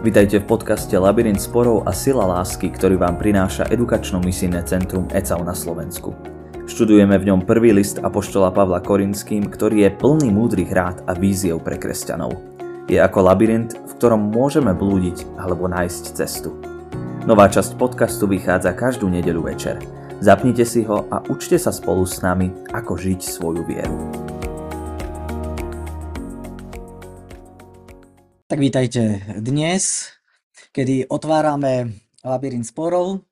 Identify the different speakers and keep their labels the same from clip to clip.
Speaker 1: Vitajte v podcaste Labyrint sporov a sila lásky, ktorý vám prináša edukačno-misijné centrum ECAU na Slovensku. Študujeme v ňom prvý list Apoštola Pavla Korinským, ktorý je plný múdrych rád a víziev pre kresťanov. Je ako labyrint, v ktorom môžeme blúdiť alebo nájsť cestu. Nová časť podcastu vychádza každú nedeľu večer. Zapnite si ho a učte sa spolu s nami, ako žiť svoju vieru.
Speaker 2: Tak vítajte dnes, kedy otvárame labyrint sporov,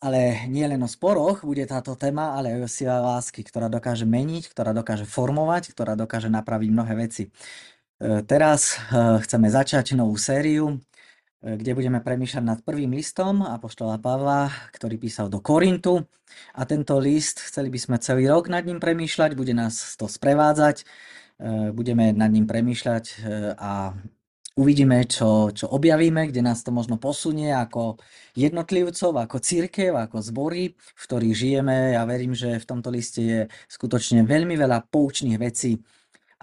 Speaker 2: ale nie len o sporoch bude táto téma, ale aj o sila lásky, ktorá dokáže meniť, ktorá dokáže formovať, ktorá dokáže napraviť mnohé veci. E, teraz e, chceme začať novú sériu, e, kde budeme premýšľať nad prvým listom Apoštola Pavla, ktorý písal do Korintu. A tento list, chceli by sme celý rok nad ním premýšľať, bude nás to sprevádzať, budeme nad ním premýšľať a Uvidíme, čo, čo objavíme, kde nás to možno posunie ako jednotlivcov, ako církev, ako zbory, v ktorých žijeme. Ja verím, že v tomto liste je skutočne veľmi veľa poučných vecí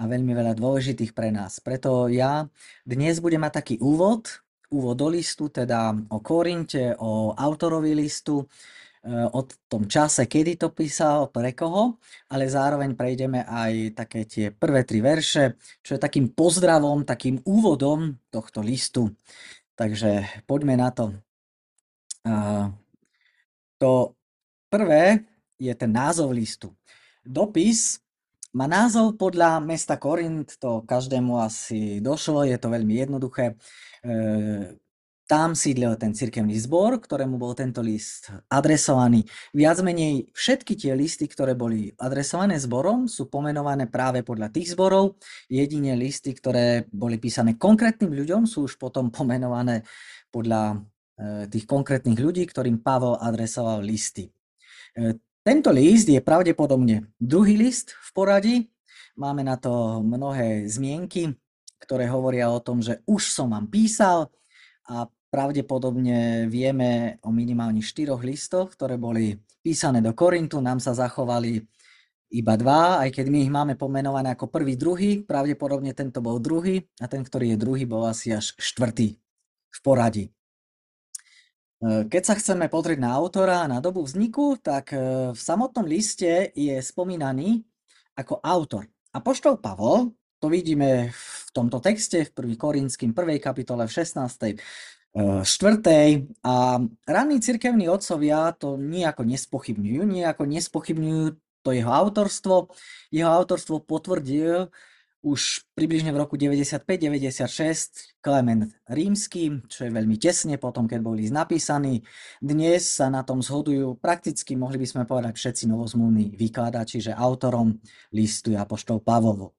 Speaker 2: a veľmi veľa dôležitých pre nás. Preto ja dnes budem mať taký úvod, úvod do listu, teda o Korinte, o autorovi listu, o tom čase, kedy to písal, pre koho, ale zároveň prejdeme aj také tie prvé tri verše, čo je takým pozdravom, takým úvodom tohto listu. Takže poďme na to. To prvé je ten názov listu. Dopis má názov podľa mesta Korint, to každému asi došlo, je to veľmi jednoduché. Tam sídlil ten cirkevný zbor, ktorému bol tento list adresovaný. Viac menej všetky tie listy, ktoré boli adresované zborom, sú pomenované práve podľa tých zborov. Jedine listy, ktoré boli písané konkrétnym ľuďom, sú už potom pomenované podľa e, tých konkrétnych ľudí, ktorým Pavol adresoval listy. E, tento list je pravdepodobne druhý list v poradí. Máme na to mnohé zmienky, ktoré hovoria o tom, že už som vám písal a Pravdepodobne vieme o minimálne štyroch listoch, ktoré boli písané do Korintu. Nám sa zachovali iba dva, aj keď my ich máme pomenované ako prvý, druhý. Pravdepodobne tento bol druhý a ten, ktorý je druhý, bol asi až štvrtý v poradí. E, keď sa chceme pozrieť na autora a na dobu vzniku, tak e, v samotnom liste je spomínaný ako autor. A poštol Pavol, to vidíme v tomto texte, v 1. Korinským 1. kapitole v 16 štvrtej a ranní cirkevní otcovia to nejako nespochybňujú, nejako nespochybňujú to jeho autorstvo. Jeho autorstvo potvrdil už približne v roku 95-96 Klement Rímsky, čo je veľmi tesne potom, keď boli napísaní. Dnes sa na tom zhodujú prakticky, mohli by sme povedať, všetci novozmluvní vykladači, že autorom listu je Apoštol Pavlovo.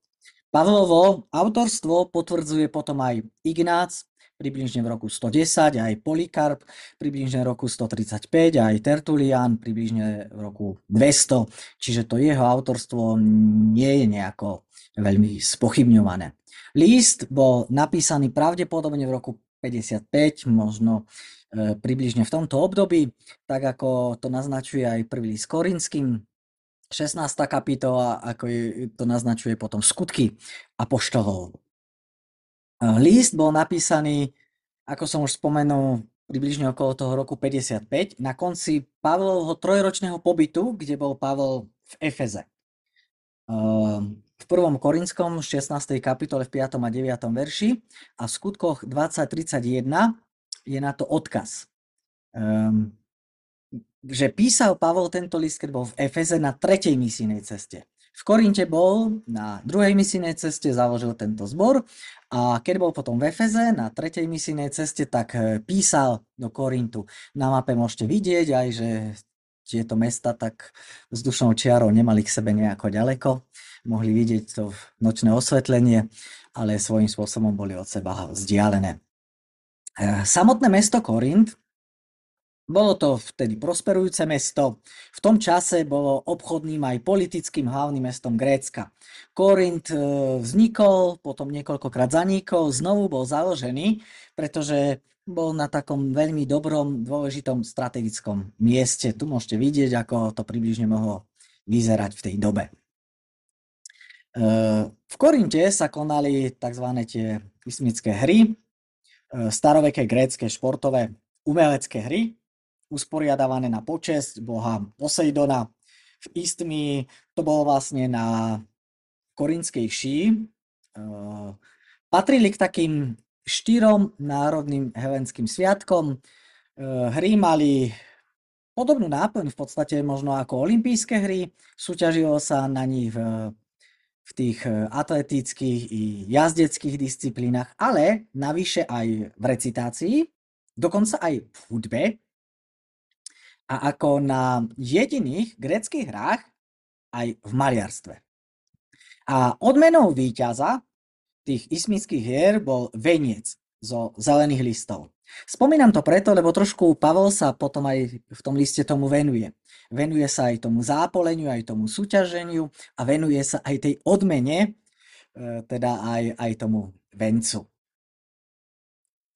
Speaker 2: Pavlovo autorstvo potvrdzuje potom aj Ignác, približne v roku 110, aj Polikarp, približne v roku 135, aj Tertulian, približne v roku 200, čiže to jeho autorstvo nie je nejako veľmi spochybňované. List bol napísaný pravdepodobne v roku 55, možno e, približne v tomto období, tak ako to naznačuje aj prvý list Korinským, 16. kapitola, ako to naznačuje potom skutky apoštolov. List bol napísaný, ako som už spomenul, približne okolo toho roku 55, na konci Pavlovho trojročného pobytu, kde bol Pavol v Efeze. Ehm, v 1. Korinskom 16. kapitole v 5. a 9. verši a v skutkoch 20.31 je na to odkaz. Ehm, že písal Pavol tento list, keď bol v Efeze na tretej misijnej ceste. V Korinte bol na druhej misijnej ceste, založil tento zbor a keď bol potom v Efeze na tretej misijnej ceste, tak e, písal do Korintu. Na mape môžete vidieť aj, že tieto mesta tak vzdušnou čiarou nemali k sebe nejako ďaleko. Mohli vidieť to nočné osvetlenie, ale svojím spôsobom boli od seba vzdialené. E, samotné mesto Korint bolo to vtedy prosperujúce mesto. V tom čase bolo obchodným aj politickým hlavným mestom Grécka. Korint e, vznikol, potom niekoľkokrát zanikol, znovu bol založený, pretože bol na takom veľmi dobrom, dôležitom strategickom mieste. Tu môžete vidieť, ako to približne mohlo vyzerať v tej dobe. E, v Korinte sa konali tzv. tie kysmické hry, staroveké grécke športové umelecké hry, usporiadávané na počesť boha Poseidona. V Istmi to bolo vlastne na korinskej šíji. Patrili k takým štyrom národným helenským sviatkom. Hry mali podobnú náplň v podstate možno ako olympijské hry. Súťažilo sa na nich v, v tých atletických i jazdeckých disciplínach, ale navyše aj v recitácii, dokonca aj v hudbe, a ako na jediných greckých hrách aj v maliarstve. A odmenou víťaza tých ismických hier bol veniec zo zelených listov. Spomínam to preto, lebo trošku Pavel sa potom aj v tom liste tomu venuje. Venuje sa aj tomu zápoleniu, aj tomu súťaženiu a venuje sa aj tej odmene, e, teda aj, aj tomu vencu,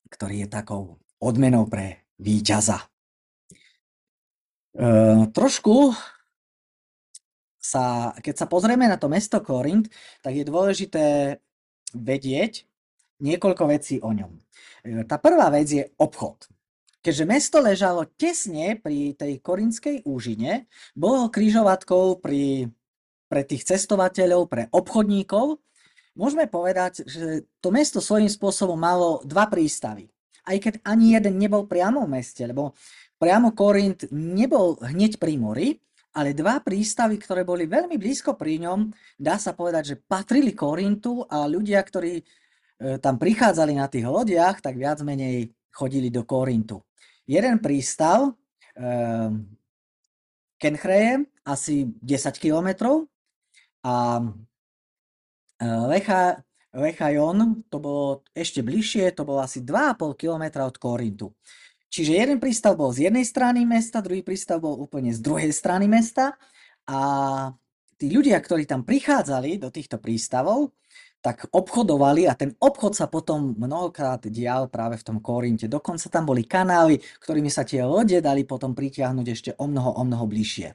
Speaker 2: ktorý je takou odmenou pre víťaza. Uh, trošku sa, keď sa pozrieme na to mesto Korint, tak je dôležité vedieť niekoľko vecí o ňom. Uh, tá prvá vec je obchod. Keďže mesto ležalo tesne pri tej korinskej úžine, bolo križovatkou pri, pre tých cestovateľov, pre obchodníkov, môžeme povedať, že to mesto svojím spôsobom malo dva prístavy. Aj keď ani jeden nebol priamo v meste, lebo priamo Korint nebol hneď pri mori, ale dva prístavy, ktoré boli veľmi blízko pri ňom, dá sa povedať, že patrili Korintu a ľudia, ktorí e, tam prichádzali na tých lodiach, tak viac menej chodili do Korintu. Jeden prístav, eh, Kenchreje, asi 10 kilometrov a e, Lecha, Lechajon, to bolo ešte bližšie, to bolo asi 2,5 km od Korintu. Čiže jeden prístav bol z jednej strany mesta, druhý prístav bol úplne z druhej strany mesta a tí ľudia, ktorí tam prichádzali do týchto prístavov, tak obchodovali a ten obchod sa potom mnohokrát dial práve v tom Korinte. Dokonca tam boli kanály, ktorými sa tie lode dali potom pritiahnuť ešte o mnoho, o mnoho bližšie.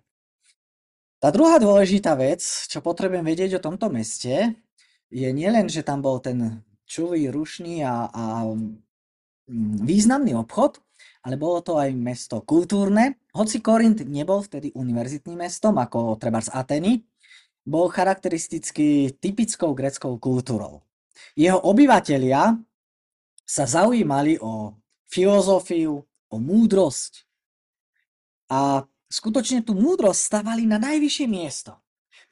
Speaker 2: Tá druhá dôležitá vec, čo potrebujem vedieť o tomto meste, je nielen, že tam bol ten čulý, rušný a, a mm, významný obchod, ale bolo to aj mesto kultúrne. Hoci Korint nebol vtedy univerzitným mestom, ako treba z Ateny, bol charakteristicky typickou greckou kultúrou. Jeho obyvatelia sa zaujímali o filozofiu, o múdrosť a skutočne tú múdrosť stavali na najvyššie miesto.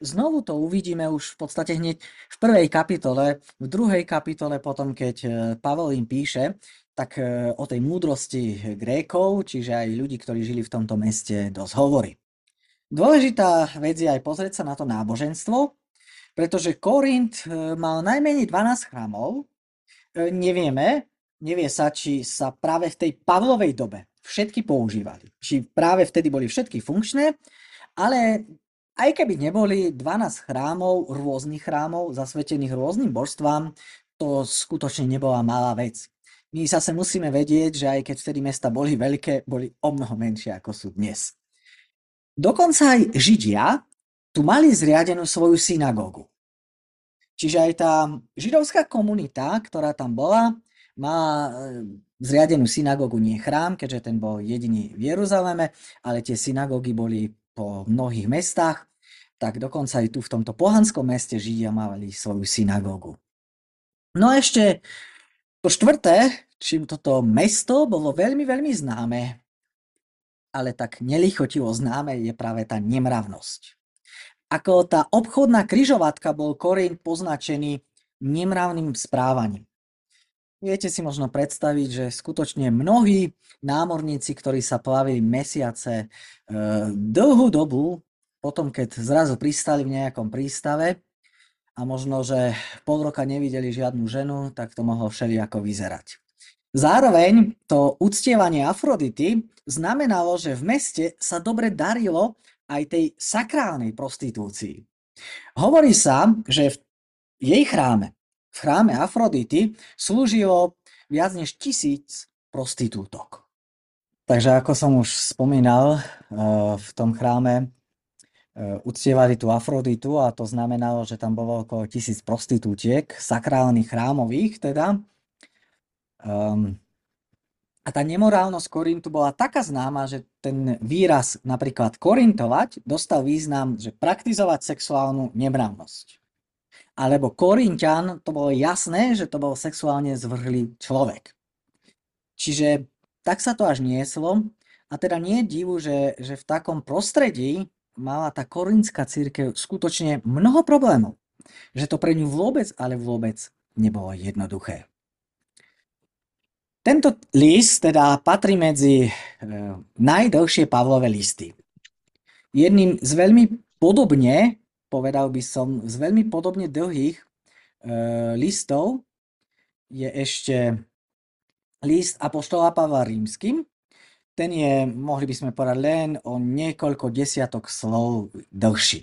Speaker 2: Znovu to uvidíme už v podstate hneď v prvej kapitole, v druhej kapitole potom, keď eh, Pavel im píše, tak e, o tej múdrosti Grékov, čiže aj ľudí, ktorí žili v tomto meste, dosť hovorí. Dôležitá vec je aj pozrieť sa na to náboženstvo, pretože Korint e, mal najmenej 12 chrámov. E, nevieme, nevie sa, či sa práve v tej Pavlovej dobe všetky používali. Či práve vtedy boli všetky funkčné, ale aj keby neboli 12 chrámov, rôznych chrámov, zasvetených rôznym božstvám, to skutočne nebola malá vec my zase musíme vedieť, že aj keď vtedy mesta boli veľké, boli o mnoho menšie ako sú dnes. Dokonca aj Židia tu mali zriadenú svoju synagógu. Čiže aj tá židovská komunita, ktorá tam bola, má e, zriadenú synagógu, nie chrám, keďže ten bol jediný v Jeruzaleme, ale tie synagógy boli po mnohých mestách, tak dokonca aj tu v tomto pohanskom meste Židia mali svoju synagógu. No a ešte to štvrté, čím toto mesto bolo veľmi, veľmi známe, ale tak nelichotivo známe, je práve tá nemravnosť. Ako tá obchodná kryžovatka bol Korint poznačený nemravným správaním. Viete si možno predstaviť, že skutočne mnohí námorníci, ktorí sa plavili mesiace, e, dlhú dobu, potom keď zrazu pristali v nejakom prístave, a možno, že pol roka nevideli žiadnu ženu, tak to mohlo všelijako vyzerať. Zároveň to uctievanie Afrodity znamenalo, že v meste sa dobre darilo aj tej sakrálnej prostitúcii. Hovorí sa, že v jej chráme, v chráme Afrodity, slúžilo viac než tisíc prostitútok. Takže ako som už spomínal, eh, v tom chráme Eh, uctievali tú Afroditu a to znamenalo, že tam bolo okolo tisíc prostitútiek, sakrálnych chrámových teda. Um, A tá nemorálnosť Korintu bola taká známa, že ten výraz napríklad korintovať dostal význam, že praktizovať sexuálnu nemravnosť. Alebo Korintian, to bolo jasné, že to bol sexuálne zvrhlý človek. Čiže tak sa to až nieslo. A teda nie je divu, že, že v takom prostredí mala tá korinská církev skutočne mnoho problémov. Že to pre ňu vôbec, ale vôbec nebolo jednoduché. Tento list teda patrí medzi e, najdlhšie Pavlové listy. Jedným z veľmi podobne, povedal by som, z veľmi podobne dlhých e, listov je ešte list Apoštola Pavla Rímskym. Ten je, mohli by sme povedať, len o niekoľko desiatok slov dlhší.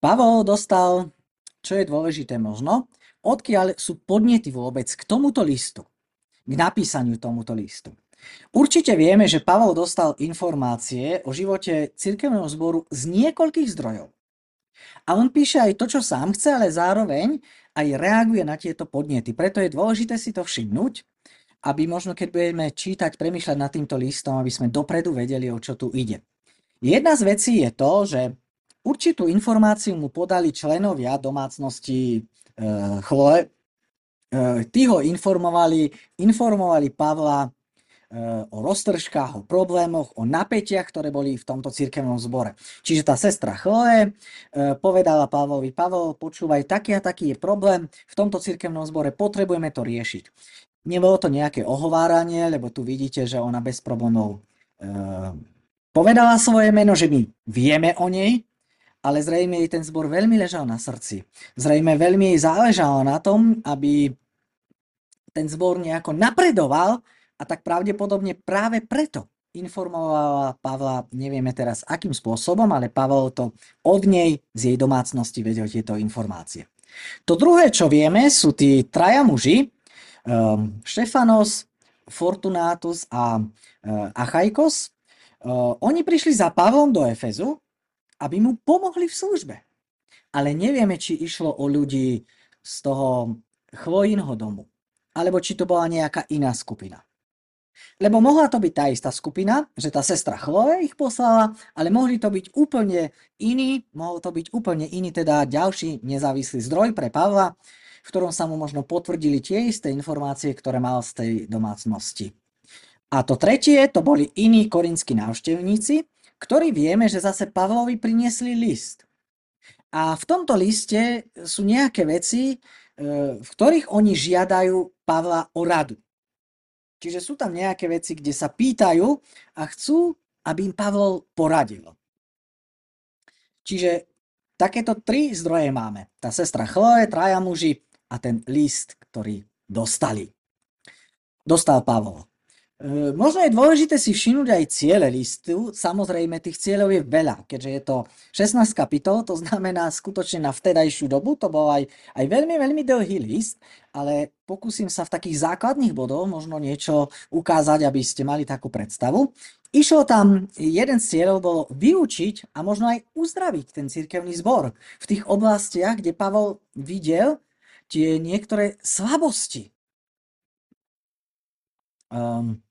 Speaker 2: Pavol dostal, čo je dôležité možno, odkiaľ sú podnety vôbec k tomuto listu k napísaniu tomuto listu. Určite vieme, že Pavol dostal informácie o živote cirkevného zboru z niekoľkých zdrojov. A on píše aj to, čo sám chce, ale zároveň aj reaguje na tieto podnety. Preto je dôležité si to všimnúť, aby možno keď budeme čítať, premýšľať nad týmto listom, aby sme dopredu vedeli, o čo tu ide. Jedna z vecí je to, že určitú informáciu mu podali členovia domácnosti e, Chloe, tí ho informovali, informovali Pavla eh, o roztržkách, o problémoch, o napätiach, ktoré boli v tomto cirkevnom zbore. Čiže tá sestra Chloe eh, povedala Pavlovi, Pavel, počúvaj, taký a taký je problém, v tomto cirkevnom zbore potrebujeme to riešiť. Nebolo to nejaké ohováranie, lebo tu vidíte, že ona bez problémov povedala svoje meno, že my vieme o nej, ale zrejme jej ten zbor veľmi ležal na srdci. Zrejme veľmi jej záležalo na tom, aby ten zbor nejako napredoval a tak pravdepodobne práve preto informovala Pavla, nevieme teraz akým spôsobom, ale Pavel to od nej z jej domácnosti vedel tieto informácie. To druhé, čo vieme, sú tí traja muži, um, Štefanos, Fortunatus a uh, Achajkos. Uh, oni prišli za Pavlom do Efezu, aby mu pomohli v službe. Ale nevieme, či išlo o ľudí z toho chvojinho domu alebo či to bola nejaká iná skupina. Lebo mohla to byť tá istá skupina, že tá sestra Chloe ich poslala, ale mohli to byť úplne iný, mohol to byť úplne iný, teda ďalší nezávislý zdroj pre Pavla, v ktorom sa mu možno potvrdili tie isté informácie, ktoré mal z tej domácnosti. A to tretie, to boli iní korinskí návštevníci, ktorí vieme, že zase Pavlovi priniesli list. A v tomto liste sú nejaké veci, v ktorých oni žiadajú Pavla o radu. Čiže sú tam nejaké veci, kde sa pýtajú a chcú, aby im Pavol poradil. Čiže takéto tri zdroje máme. Tá sestra Chloe, traja muži a ten list, ktorý dostali. Dostal Pavol. E, možno je dôležité si všimnúť aj ciele listu. Samozrejme, tých cieľov je veľa, keďže je to 16 kapitol, to znamená skutočne na vtedajšiu dobu. To bol aj, aj veľmi, veľmi dlhý list, ale pokúsim sa v takých základných bodoch možno niečo ukázať, aby ste mali takú predstavu. Išlo tam, jeden z cieľov bolo vyučiť a možno aj uzdraviť ten cirkevný zbor v tých oblastiach, kde Pavol videl tie niektoré slabosti. Um,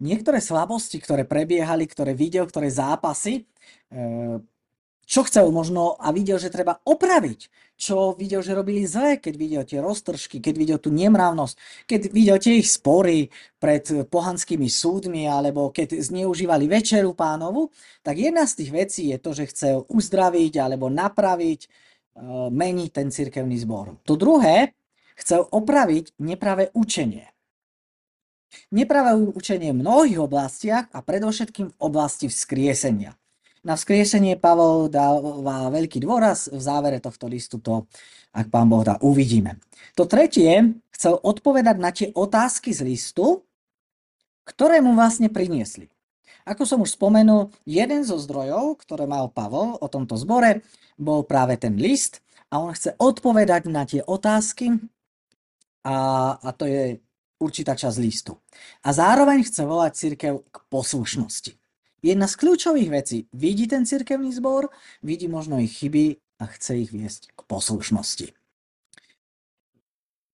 Speaker 2: niektoré slabosti, ktoré prebiehali, ktoré videl, ktoré zápasy, eh, čo chcel možno a videl, že treba opraviť, čo videl, že robili zle, keď videl tie roztržky, keď videl tú nemravnosť, keď videl tie ich spory pred pohanskými súdmi alebo keď zneužívali večeru pánovu, tak jedna z tých vecí je to, že chcel uzdraviť alebo napraviť, eh, meniť ten cirkevný zbor. To druhé, chcel opraviť nepravé učenie. Nepravé učenie v mnohých oblastiach a predovšetkým v oblasti vzkriesenia. Na vzkriesenie Pavol dáva veľký dôraz, v závere tohto listu to, ak pán Boh dá, uvidíme. To tretie, chcel odpovedať na tie otázky z listu, ktoré mu vlastne priniesli. Ako som už spomenul, jeden zo zdrojov, ktoré mal Pavol o tomto zbore, bol práve ten list a on chce odpovedať na tie otázky a, a to je určitá časť listu. A zároveň chce volať církev k poslušnosti. Jedna z kľúčových vecí, vidí ten cirkevný zbor, vidí možno ich chyby a chce ich viesť k poslušnosti.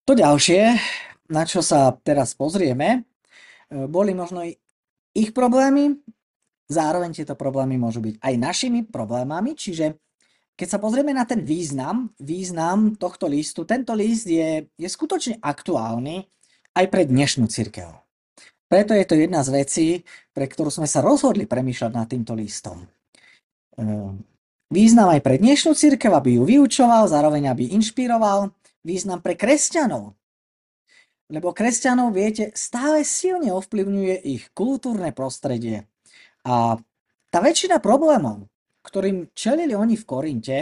Speaker 2: To ďalšie, na čo sa teraz pozrieme, e, boli možno ich problémy, zároveň tieto problémy môžu byť aj našimi problémami, čiže keď sa pozrieme na ten význam, význam tohto listu, tento list je, je skutočne aktuálny aj pre dnešnú církev. Preto je to jedna z vecí, pre ktorú sme sa rozhodli premýšľať nad týmto listom. E, význam aj pre dnešnú církev, aby ju vyučoval, zároveň aby inšpiroval, význam pre kresťanov, lebo kresťanov, viete, stále silne ovplyvňuje ich kultúrne prostredie. A tá väčšina problémov, ktorým čelili oni v Korinte,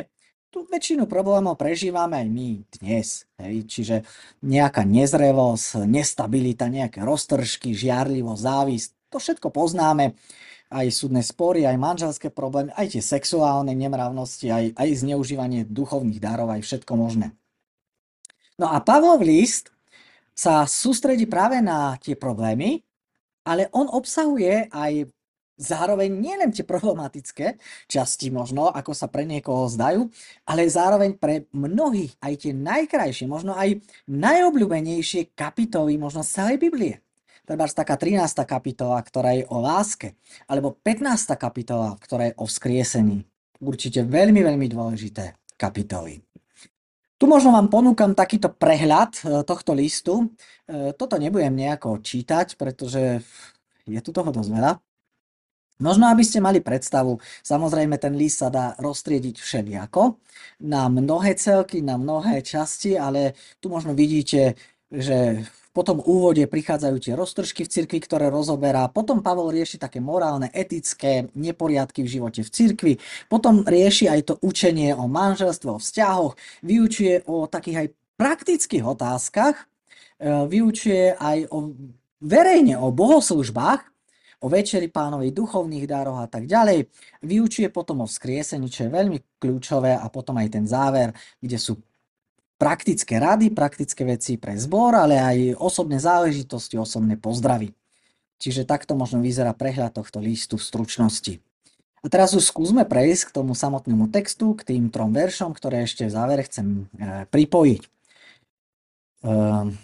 Speaker 2: tú väčšinu problémov prežívame aj my dnes. Hej? Čiže nejaká nezrevosť, nestabilita, nejaké roztržky, žiarlivosť, závisť, to všetko poznáme. Aj súdne spory, aj manželské problémy, aj tie sexuálne nemravnosti, aj, aj zneužívanie duchovných darov, aj všetko možné. No a Pavlov list sa sústredí práve na tie problémy, ale on obsahuje aj zároveň nielen tie problematické časti možno, ako sa pre niekoho zdajú, ale zároveň pre mnohých aj tie najkrajšie, možno aj najobľúbenejšie kapitoly možno celej Biblie. Treba taká 13. kapitola, ktorá je o láske, alebo 15. kapitola, ktorá je o vzkriesení. Určite veľmi, veľmi dôležité kapitoly. Tu možno vám ponúkam takýto prehľad e, tohto listu. E, toto nebudem nejako čítať, pretože je tu toho dosť veľa. Možno, aby ste mali predstavu, samozrejme ten list sa dá roztriediť všelijako na mnohé celky, na mnohé časti, ale tu možno vidíte, že po tom úvode prichádzajú tie roztržky v cirkvi, ktoré rozoberá. Potom Pavol rieši také morálne, etické neporiadky v živote v cirkvi. Potom rieši aj to učenie o manželstve, o vzťahoch. Vyučuje o takých aj praktických otázkach. E, vyučuje aj o, verejne o bohoslužbách, o večeri pánovej duchovných dároch a tak ďalej. Vyučuje potom o vzkriesení, čo je veľmi kľúčové a potom aj ten záver, kde sú praktické rady, praktické veci pre zbor, ale aj osobné záležitosti, osobné pozdravy. Čiže takto možno vyzerá prehľad tohto listu v stručnosti. A teraz už skúsme prejsť k tomu samotnému textu, k tým trom veršom, ktoré ešte v závere chcem e, pripojiť. Ehm,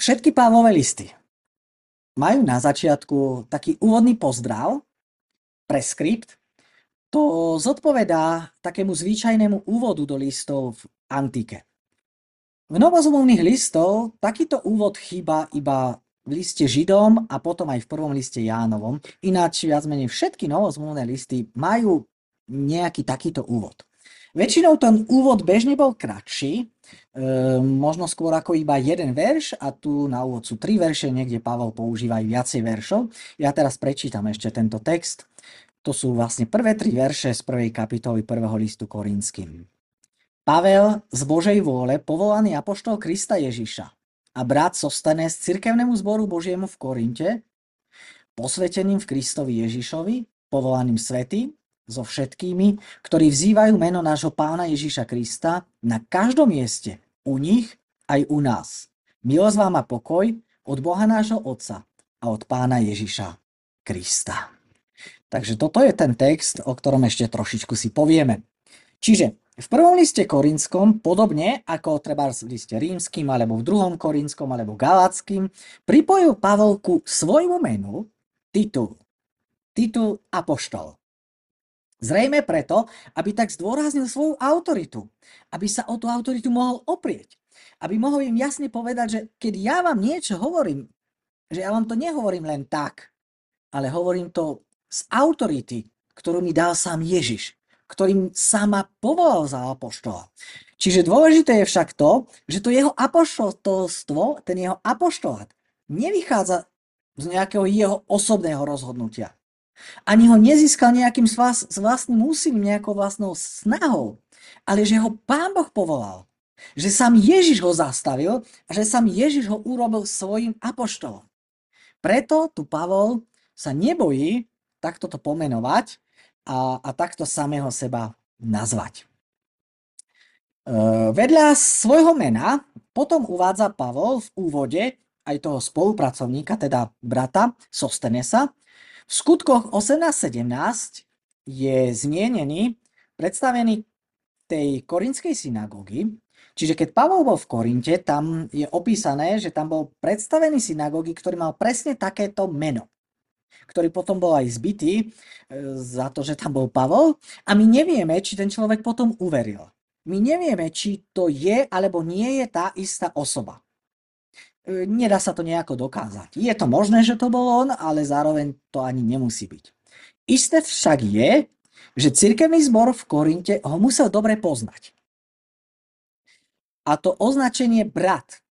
Speaker 2: všetky pávové listy majú na začiatku taký úvodný pozdrav, preskript, to zodpovedá takému zvyčajnému úvodu do listov v antike. V novozmluvných listov takýto úvod chýba iba v liste Židom a potom aj v prvom liste Jánovom. Ináč viac menej všetky novozmluvné listy majú nejaký takýto úvod. Väčšinou ten úvod bežne bol kratší, možno skôr ako iba jeden verš a tu na úvod sú tri verše, niekde Pavel používa aj viacej veršov. Ja teraz prečítam ešte tento text. To sú vlastne prvé tri verše z prvej kapitoly prvého listu Korinským. Pavel z Božej vôle, povolaný apoštol Krista Ježiša a brat Sostenes cirkevnému zboru Božiemu v Korinte, posveteným v Kristovi Ježišovi, povolaným svetým, so všetkými, ktorí vzývajú meno nášho pána Ježiša Krista na každom mieste, u nich aj u nás. Milosť vám a pokoj od Boha nášho Otca a od pána Ježiša Krista. Takže toto je ten text, o ktorom ešte trošičku si povieme. Čiže v prvom liste Korinskom, podobne ako treba v liste rímským, alebo v druhom Korinskom, alebo galackým, pripojil Pavol ku svojmu menu titul. Titul apoštol. Zrejme preto, aby tak zdôraznil svoju autoritu. Aby sa o tú autoritu mohol oprieť. Aby mohol im jasne povedať, že keď ja vám niečo hovorím, že ja vám to nehovorím len tak, ale hovorím to z autority, ktorú mi dal sám Ježiš ktorým sa ma povolal za apoštola. Čiže dôležité je však to, že to jeho apoštolstvo, ten jeho apoštolát, nevychádza z nejakého jeho osobného rozhodnutia. Ani ho nezískal nejakým s vlastným úsilím, nejakou vlastnou snahou, ale že ho Pán Boh povolal. Že sám Ježiš ho zastavil a že sám Ježiš ho urobil svojim apoštolom. Preto tu Pavol sa nebojí takto to pomenovať a, a takto samého seba nazvať. E, vedľa svojho mena potom uvádza Pavol v úvode aj toho spolupracovníka, teda brata Sostenesa. V skutkoch 18.17 je zmienený, predstavený tej korinskej synagógy. Čiže keď Pavol bol v Korinte, tam je opísané, že tam bol predstavený synagógy, ktorý mal presne takéto meno ktorý potom bol aj zbytý e, za to, že tam bol Pavol. A my nevieme, či ten človek potom uveril. My nevieme, či to je alebo nie je tá istá osoba. E, nedá sa to nejako dokázať. Je to možné, že to bol on, ale zároveň to ani nemusí byť. Isté však je, že cirkevný zbor v Korinte ho musel dobre poznať. A to označenie brat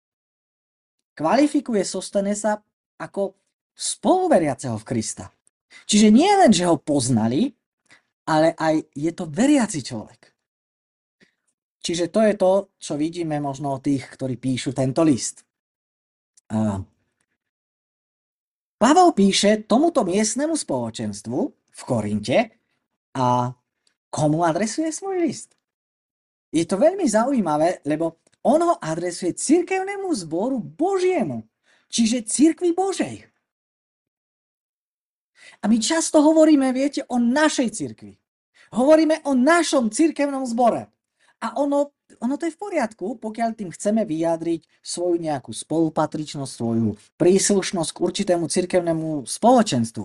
Speaker 2: kvalifikuje Sostenesa ako spoluveriaceho v Krista. Čiže nie len, že ho poznali, ale aj je to veriaci človek. Čiže to je to, čo vidíme možno od tých, ktorí píšu tento list. Pavel píše tomuto miestnemu spoločenstvu v Korinte a komu adresuje svoj list. Je to veľmi zaujímavé, lebo on ho adresuje cirkevnému zboru Božiemu, čiže cirkvi Božej. A my často hovoríme, viete, o našej cirkvi. Hovoríme o našom cirkevnom zbore. A ono, ono to je v poriadku, pokiaľ tým chceme vyjadriť svoju nejakú spolupatričnosť, svoju príslušnosť k určitému cirkevnému spoločenstvu.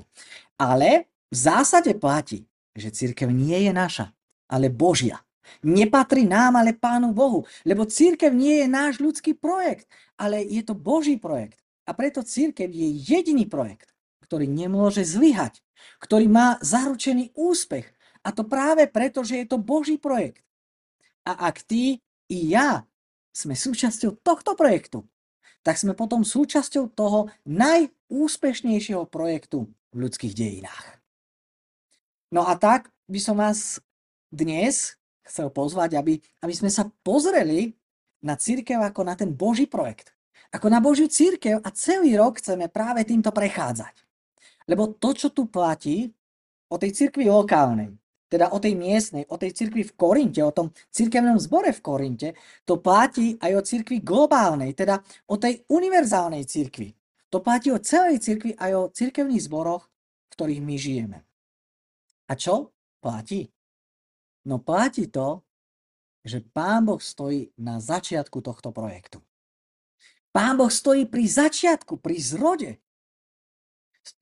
Speaker 2: Ale v zásade platí, že cirkev nie je naša, ale Božia. Nepatrí nám, ale Pánu Bohu. Lebo církev nie je náš ľudský projekt, ale je to Boží projekt. A preto církev je jediný projekt, ktorý nemôže zlyhať, ktorý má zaručený úspech. A to práve preto, že je to Boží projekt. A ak ty i ja sme súčasťou tohto projektu, tak sme potom súčasťou toho najúspešnejšieho projektu v ľudských dejinách. No a tak by som vás dnes chcel pozvať, aby, aby sme sa pozreli na církev ako na ten Boží projekt. Ako na Božiu církev a celý rok chceme práve týmto prechádzať. Lebo to, čo tu platí o tej cirkvi lokálnej, teda o tej miestnej, o tej cirkvi v Korinte, o tom cirkevnom zbore v Korinte, to platí aj o cirkvi globálnej, teda o tej univerzálnej cirkvi. To platí o celej cirkvi aj o cirkevných zboroch, v ktorých my žijeme. A čo platí? No platí to, že Pán Boh stojí na začiatku tohto projektu. Pán Boh stojí pri začiatku, pri zrode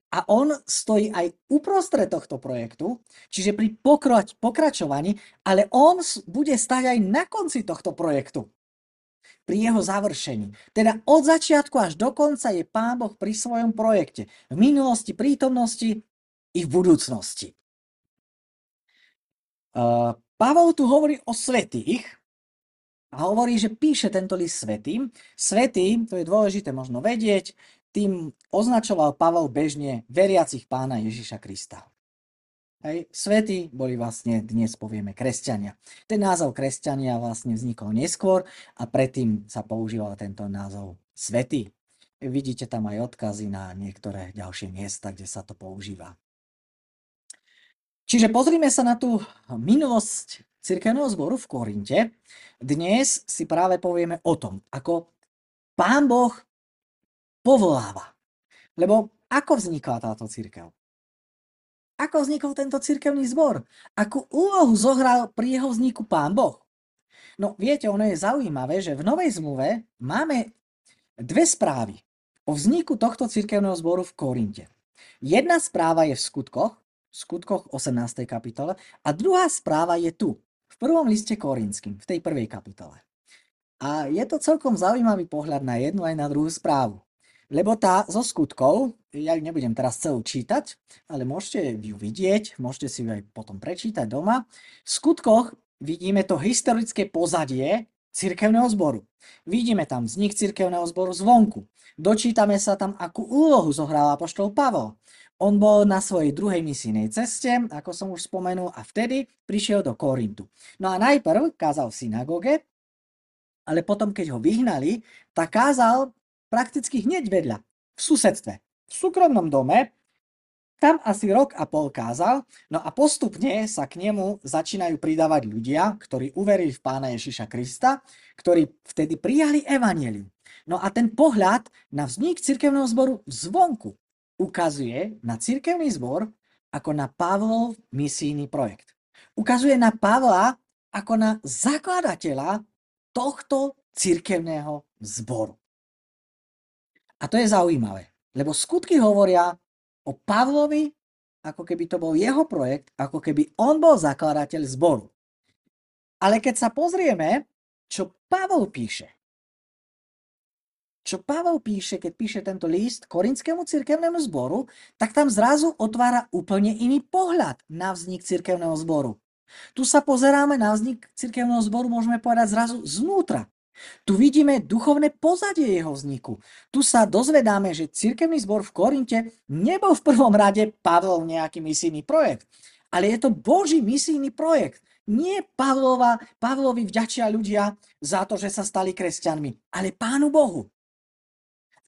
Speaker 2: a on stojí aj uprostred tohto projektu, čiže pri pokračovaní, ale on bude stať aj na konci tohto projektu, pri jeho završení. Teda od začiatku až do konca je Pán Boh pri svojom projekte. V minulosti, prítomnosti i v budúcnosti. Pavol tu hovorí o svetých a hovorí, že píše tento list svetým. Svetý, to je dôležité možno vedieť, tým označoval Pavel bežne veriacich pána Ježiša Krista. Hej, svety boli vlastne, dnes povieme, kresťania. Ten názov kresťania vlastne vznikol neskôr a predtým sa používal tento názov svety. Vidíte tam aj odkazy na niektoré ďalšie miesta, kde sa to používa. Čiže pozrime sa na tú minulosť cirkevného zboru v Korinte. Dnes si práve povieme o tom, ako Pán Boh povoláva. Lebo ako vznikla táto církev? Ako vznikol tento církevný zbor? Akú úlohu zohral pri jeho vzniku pán Boh? No viete, ono je zaujímavé, že v Novej zmluve máme dve správy o vzniku tohto církevného zboru v Korinte. Jedna správa je v skutkoch, v skutkoch 18. kapitole a druhá správa je tu, v prvom liste Korinským, v tej prvej kapitole. A je to celkom zaujímavý pohľad na jednu aj na druhú správu. Lebo tá zo skutkov, ja ju nebudem teraz celú čítať, ale môžete ju vidieť, môžete si ju aj potom prečítať doma. V skutkoch vidíme to historické pozadie cirkevného zboru. Vidíme tam vznik cirkevného zboru zvonku. Dočítame sa tam, akú úlohu zohral apoštol Pavol. On bol na svojej druhej misijnej ceste, ako som už spomenul, a vtedy prišiel do Korintu. No a najprv kázal v synagóge, ale potom, keď ho vyhnali, tak kázal prakticky hneď vedľa, v susedstve, v súkromnom dome, tam asi rok a pol kázal, no a postupne sa k nemu začínajú pridávať ľudia, ktorí uverili v pána Ježiša Krista, ktorí vtedy prijali evanelium. No a ten pohľad na vznik cirkevného zboru zvonku ukazuje na cirkevný zbor ako na Pavlov misijný projekt. Ukazuje na Pavla ako na zakladateľa tohto cirkevného zboru. A to je zaujímavé, lebo skutky hovoria o Pavlovi, ako keby to bol jeho projekt, ako keby on bol zakladateľ zboru. Ale keď sa pozrieme, čo Pavol píše, čo Pavel píše, keď píše tento list korinskému cirkevnému zboru, tak tam zrazu otvára úplne iný pohľad na vznik cirkevného zboru. Tu sa pozeráme na vznik cirkevného zboru, môžeme povedať zrazu znútra. Tu vidíme duchovné pozadie jeho vzniku. Tu sa dozvedáme, že cirkevný zbor v Korinte nebol v prvom rade Pavlov nejaký misijný projekt, ale je to Boží misijný projekt. Nie Pavlova, Pavlovi vďačia ľudia za to, že sa stali kresťanmi, ale Pánu Bohu.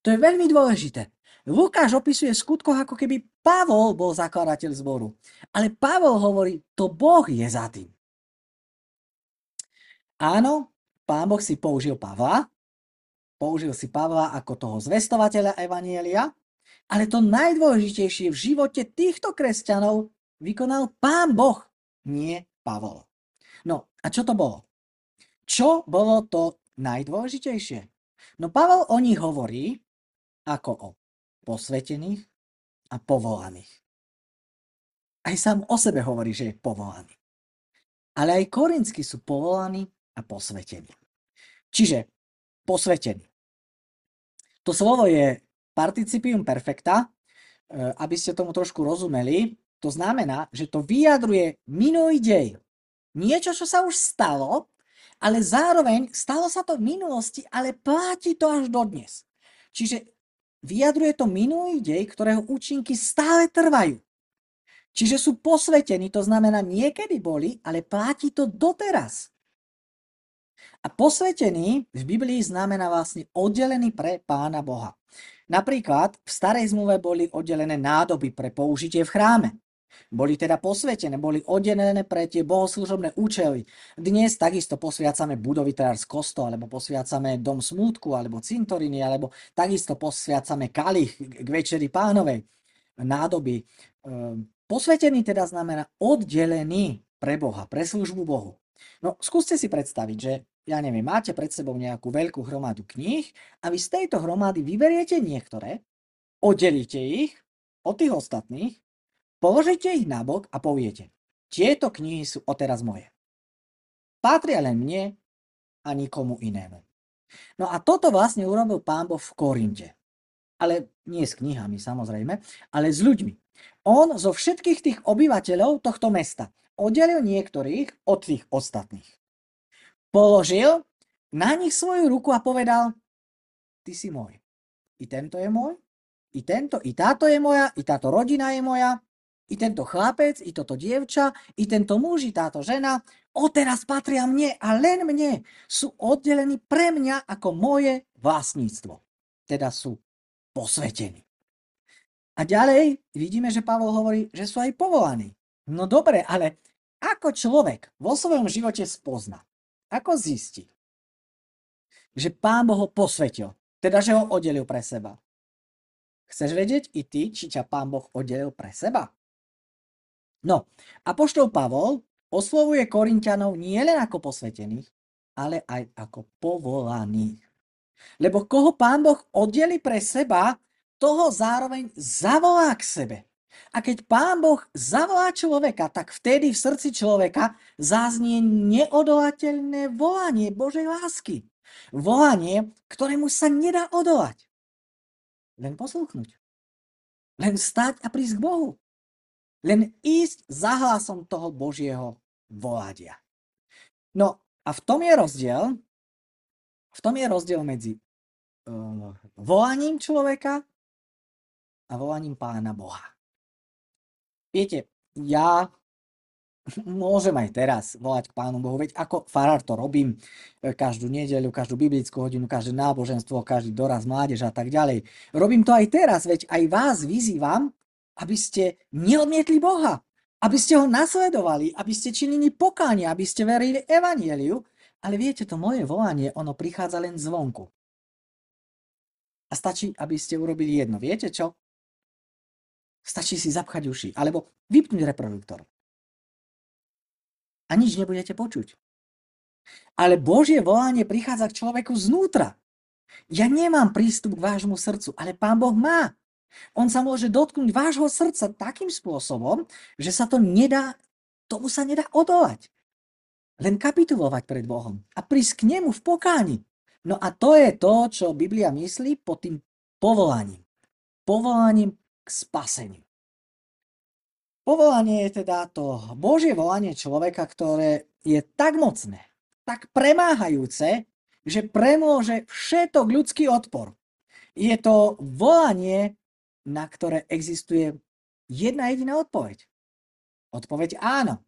Speaker 2: To je veľmi dôležité. Lukáš opisuje skutkoch, ako keby Pavol bol zakladateľ zboru. Ale Pavol hovorí, to Boh je za tým. Áno, pán Boh si použil Pavla, použil si Pavla ako toho zvestovateľa Evanielia, ale to najdôležitejšie v živote týchto kresťanov vykonal pán Boh, nie Pavol. No a čo to bolo? Čo bolo to najdôležitejšie? No Pavel o nich hovorí, ako o posvetených a povolaných. Aj sám o sebe hovorí, že je povolaný. Ale aj korinskí sú povolaní a posvetení. Čiže posvetení. To slovo je participium perfecta, e, aby ste tomu trošku rozumeli. To znamená, že to vyjadruje minulý dej. Niečo, čo sa už stalo, ale zároveň stalo sa to v minulosti, ale platí to až dodnes. Čiže Vyjadruje to minulý dej, ktorého účinky stále trvajú. Čiže sú posvetení, to znamená niekedy boli, ale platí to doteraz. A posvetený v Biblii znamená vlastne oddelený pre Pána Boha. Napríklad v starej zmluve boli oddelené nádoby pre použitie v chráme. Boli teda posvetené, boli oddelené pre tie bohoslužobné účely. Dnes takisto posviacame budovy teda z kostol, alebo posviacame dom smútku, alebo cintoriny, alebo takisto posviacame kalich k večeri pánovej, nádoby. Ehm, posvetený teda znamená oddelený pre Boha, pre službu Bohu. No, skúste si predstaviť, že ja neviem, máte pred sebou nejakú veľkú hromadu kníh a vy z tejto hromady vyberiete niektoré, oddelíte ich od tých ostatných Položite ich nabok a poviete, tieto knihy sú odteraz moje. Patria len mne a nikomu inému. No a toto vlastne urobil pán Boh v Korinte. Ale nie s knihami samozrejme, ale s ľuďmi. On zo všetkých tých obyvateľov tohto mesta oddelil niektorých od tých ostatných. Položil na nich svoju ruku a povedal, ty si môj. I tento je môj, i tento, i táto je moja, i táto rodina je moja, i tento chlapec, i toto dievča, i tento muž, i táto žena, odteraz patria mne a len mne. Sú oddelení pre mňa ako moje vlastníctvo. Teda sú posvetení. A ďalej vidíme, že Pavol hovorí, že sú aj povolaní. No dobre, ale ako človek vo svojom živote spozna, ako zistí, že Pán Boh ho posvetil, teda že ho oddelil pre seba. Chceš vedieť i ty, či ťa Pán Boh oddelil pre seba? No, a poštol Pavol oslovuje Korintianov nielen ako posvetených, ale aj ako povolaných. Lebo koho pán Boh oddeli pre seba, toho zároveň zavolá k sebe. A keď pán Boh zavolá človeka, tak vtedy v srdci človeka záznie neodolateľné volanie Božej lásky. Volanie, ktorému sa nedá odolať. Len posluchnúť. Len stať a prísť k Bohu. Len ísť za hlasom toho Božieho voladia. No a v tom je rozdiel, v tom je rozdiel medzi uh, volaním človeka a volaním Pána Boha. Viete, ja môžem aj teraz volať k Pánu Bohu, veď ako farár to robím e, každú nedeľu, každú biblickú hodinu, každé náboženstvo, každý doraz mládež a tak ďalej. Robím to aj teraz, veď aj vás vyzývam, aby ste neodmietli Boha, aby ste ho nasledovali, aby ste činili pokánie, aby ste verili evanieliu, ale viete, to moje volanie, ono prichádza len zvonku. A stačí, aby ste urobili jedno. Viete čo? Stačí si zapchať uši, alebo vypnúť reproduktor. A nič nebudete počuť. Ale Božie volanie prichádza k človeku znútra. Ja nemám prístup k vášmu srdcu, ale Pán Boh má. On sa môže dotknúť vášho srdca takým spôsobom, že sa to nedá, tomu sa nedá odolať. Len kapitulovať pred Bohom a prísť k nemu v pokáni. No a to je to, čo Biblia myslí pod tým povolaním. Povolaním spaseniu. Povolanie je teda to Božie volanie človeka, ktoré je tak mocné, tak premáhajúce, že premôže všetok ľudský odpor. Je to volanie, na ktoré existuje jedna jediná odpoveď. Odpoveď áno.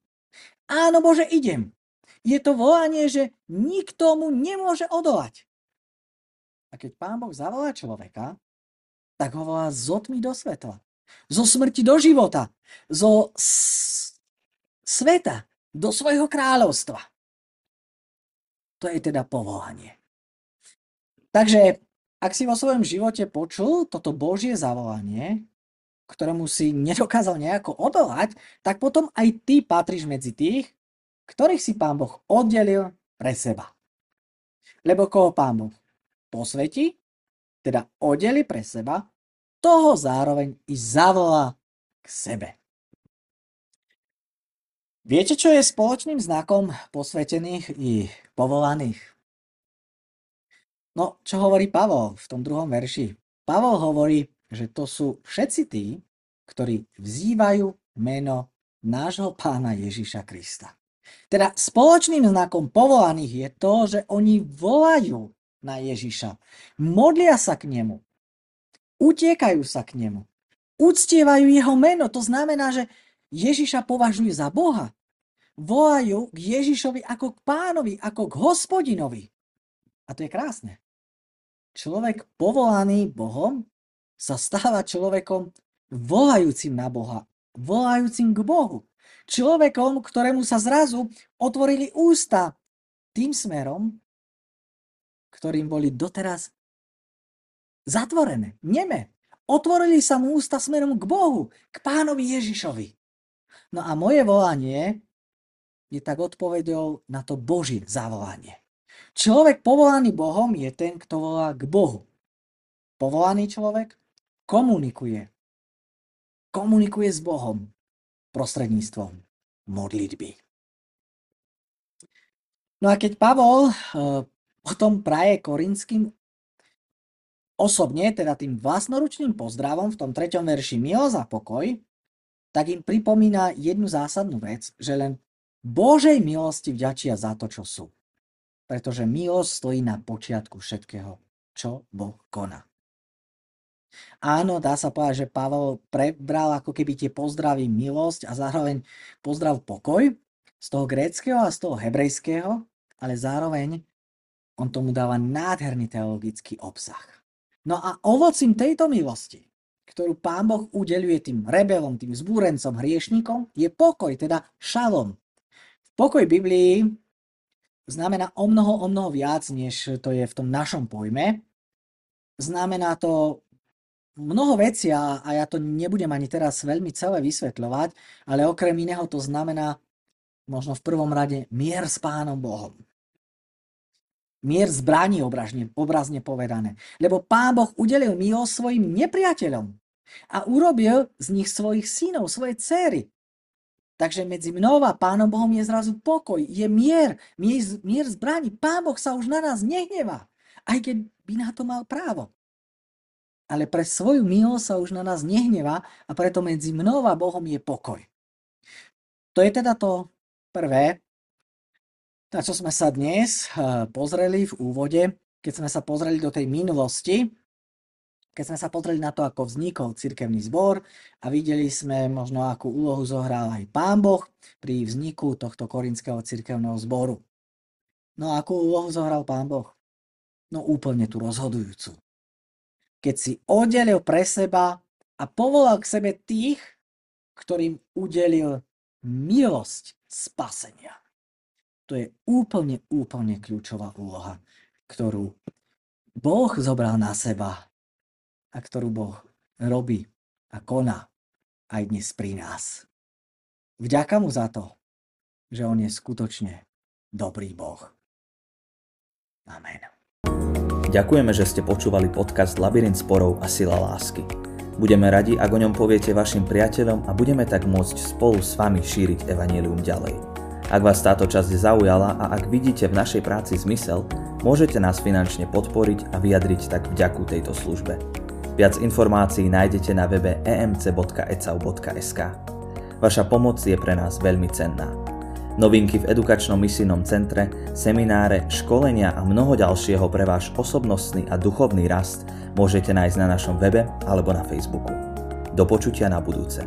Speaker 2: Áno, Bože, idem. Je to volanie, že nikto mu nemôže odolať. A keď Pán Boh zavolá človeka, tak ho volá zo tmy do svetla. Zo smrti do života. Zo sveta do svojho kráľovstva. To je teda povolanie. Takže ak si vo svojom živote počul toto Božie zavolanie, ktorému si nedokázal nejako odolať, tak potom aj ty patríš medzi tých, ktorých si Pán Boh oddelil pre seba. Lebo koho Pán Boh posvetí, teda oddeli pre seba, toho zároveň i zavolá k sebe. Viete, čo je spoločným znakom posvetených i povolaných? No, čo hovorí Pavol v tom druhom verši? Pavol hovorí, že to sú všetci tí, ktorí vzývajú meno nášho pána Ježiša Krista. Teda spoločným znakom povolaných je to, že oni volajú na Ježiša, modlia sa k nemu, utiekajú sa k nemu, uctievajú jeho meno. To znamená, že Ježiša považujú za Boha. Volajú k Ježišovi ako k pánovi, ako k hospodinovi. A to je krásne. Človek povolaný Bohom sa stáva človekom volajúcim na Boha, volajúcim k Bohu. Človekom, ktorému sa zrazu otvorili ústa tým smerom, ktorým boli doteraz zatvorené, neme. Otvorili sa mu ústa smerom k Bohu, k pánovi Ježišovi. No a moje volanie je tak odpovedou na to Božie zavolanie. Človek povolaný Bohom je ten, kto volá k Bohu. Povolaný človek komunikuje. Komunikuje s Bohom prostredníctvom modlitby. No a keď Pavol eh, potom praje korinským osobne, teda tým vlastnoručným pozdravom v tom treťom verši milosť a pokoj, tak im pripomína jednu zásadnú vec, že len Božej milosti vďačia za to, čo sú pretože milosť stojí na počiatku všetkého, čo Boh koná. Áno, dá sa povedať, že Pavel prebral ako keby tie pozdravy milosť a zároveň pozdrav pokoj z toho gréckého a z toho hebrejského, ale zároveň on tomu dáva nádherný teologický obsah. No a ovocím tejto milosti, ktorú Pán Boh udeluje tým rebelom, tým zbúrencom, hriešnikom, je pokoj, teda šalom. V pokoj Biblii znamená o mnoho, o mnoho viac, než to je v tom našom pojme. Znamená to mnoho vecí a, ja to nebudem ani teraz veľmi celé vysvetľovať, ale okrem iného to znamená možno v prvom rade mier s Pánom Bohom. Mier zbraní obrazne, obrazne povedané. Lebo Pán Boh udelil milosť svojim nepriateľom a urobil z nich svojich synov, svoje céry. Takže medzi mnou a Pánom Bohom je zrazu pokoj, je mier, mier, mier zbraní. Pán Boh sa už na nás nehnevá, aj keď by na to mal právo. Ale pre svoju milosť sa už na nás nehnevá a preto medzi mnou a Bohom je pokoj. To je teda to prvé, na čo sme sa dnes eh, pozreli v úvode, keď sme sa pozreli do tej minulosti, keď sme sa pozreli na to, ako vznikol cirkevný zbor a videli sme možno, akú úlohu zohral aj Pán Boh pri vzniku tohto korinského cirkevného zboru. No a akú úlohu zohral Pán Boh? No úplne tú rozhodujúcu. Keď si oddelil pre seba a povolal k sebe tých, ktorým udelil milosť spasenia. To je úplne, úplne kľúčová úloha, ktorú Boh zobral na seba a ktorú Boh robí a koná aj dnes pri nás. Vďaka mu za to, že on je skutočne dobrý Boh. Amen.
Speaker 1: Ďakujeme, že ste počúvali podcast Labyrint sporov a sila lásky. Budeme radi, ak o ňom poviete vašim priateľom a budeme tak môcť spolu s vami šíriť evanílium ďalej. Ak vás táto časť zaujala a ak vidíte v našej práci zmysel, môžete nás finančne podporiť a vyjadriť tak vďaku tejto službe. Viac informácií nájdete na webe emc.ecau.sk. Vaša pomoc je pre nás veľmi cenná. Novinky v edukačnom misijnom centre, semináre, školenia a mnoho ďalšieho pre váš osobnostný a duchovný rast môžete nájsť na našom webe alebo na Facebooku. Do počutia na budúce.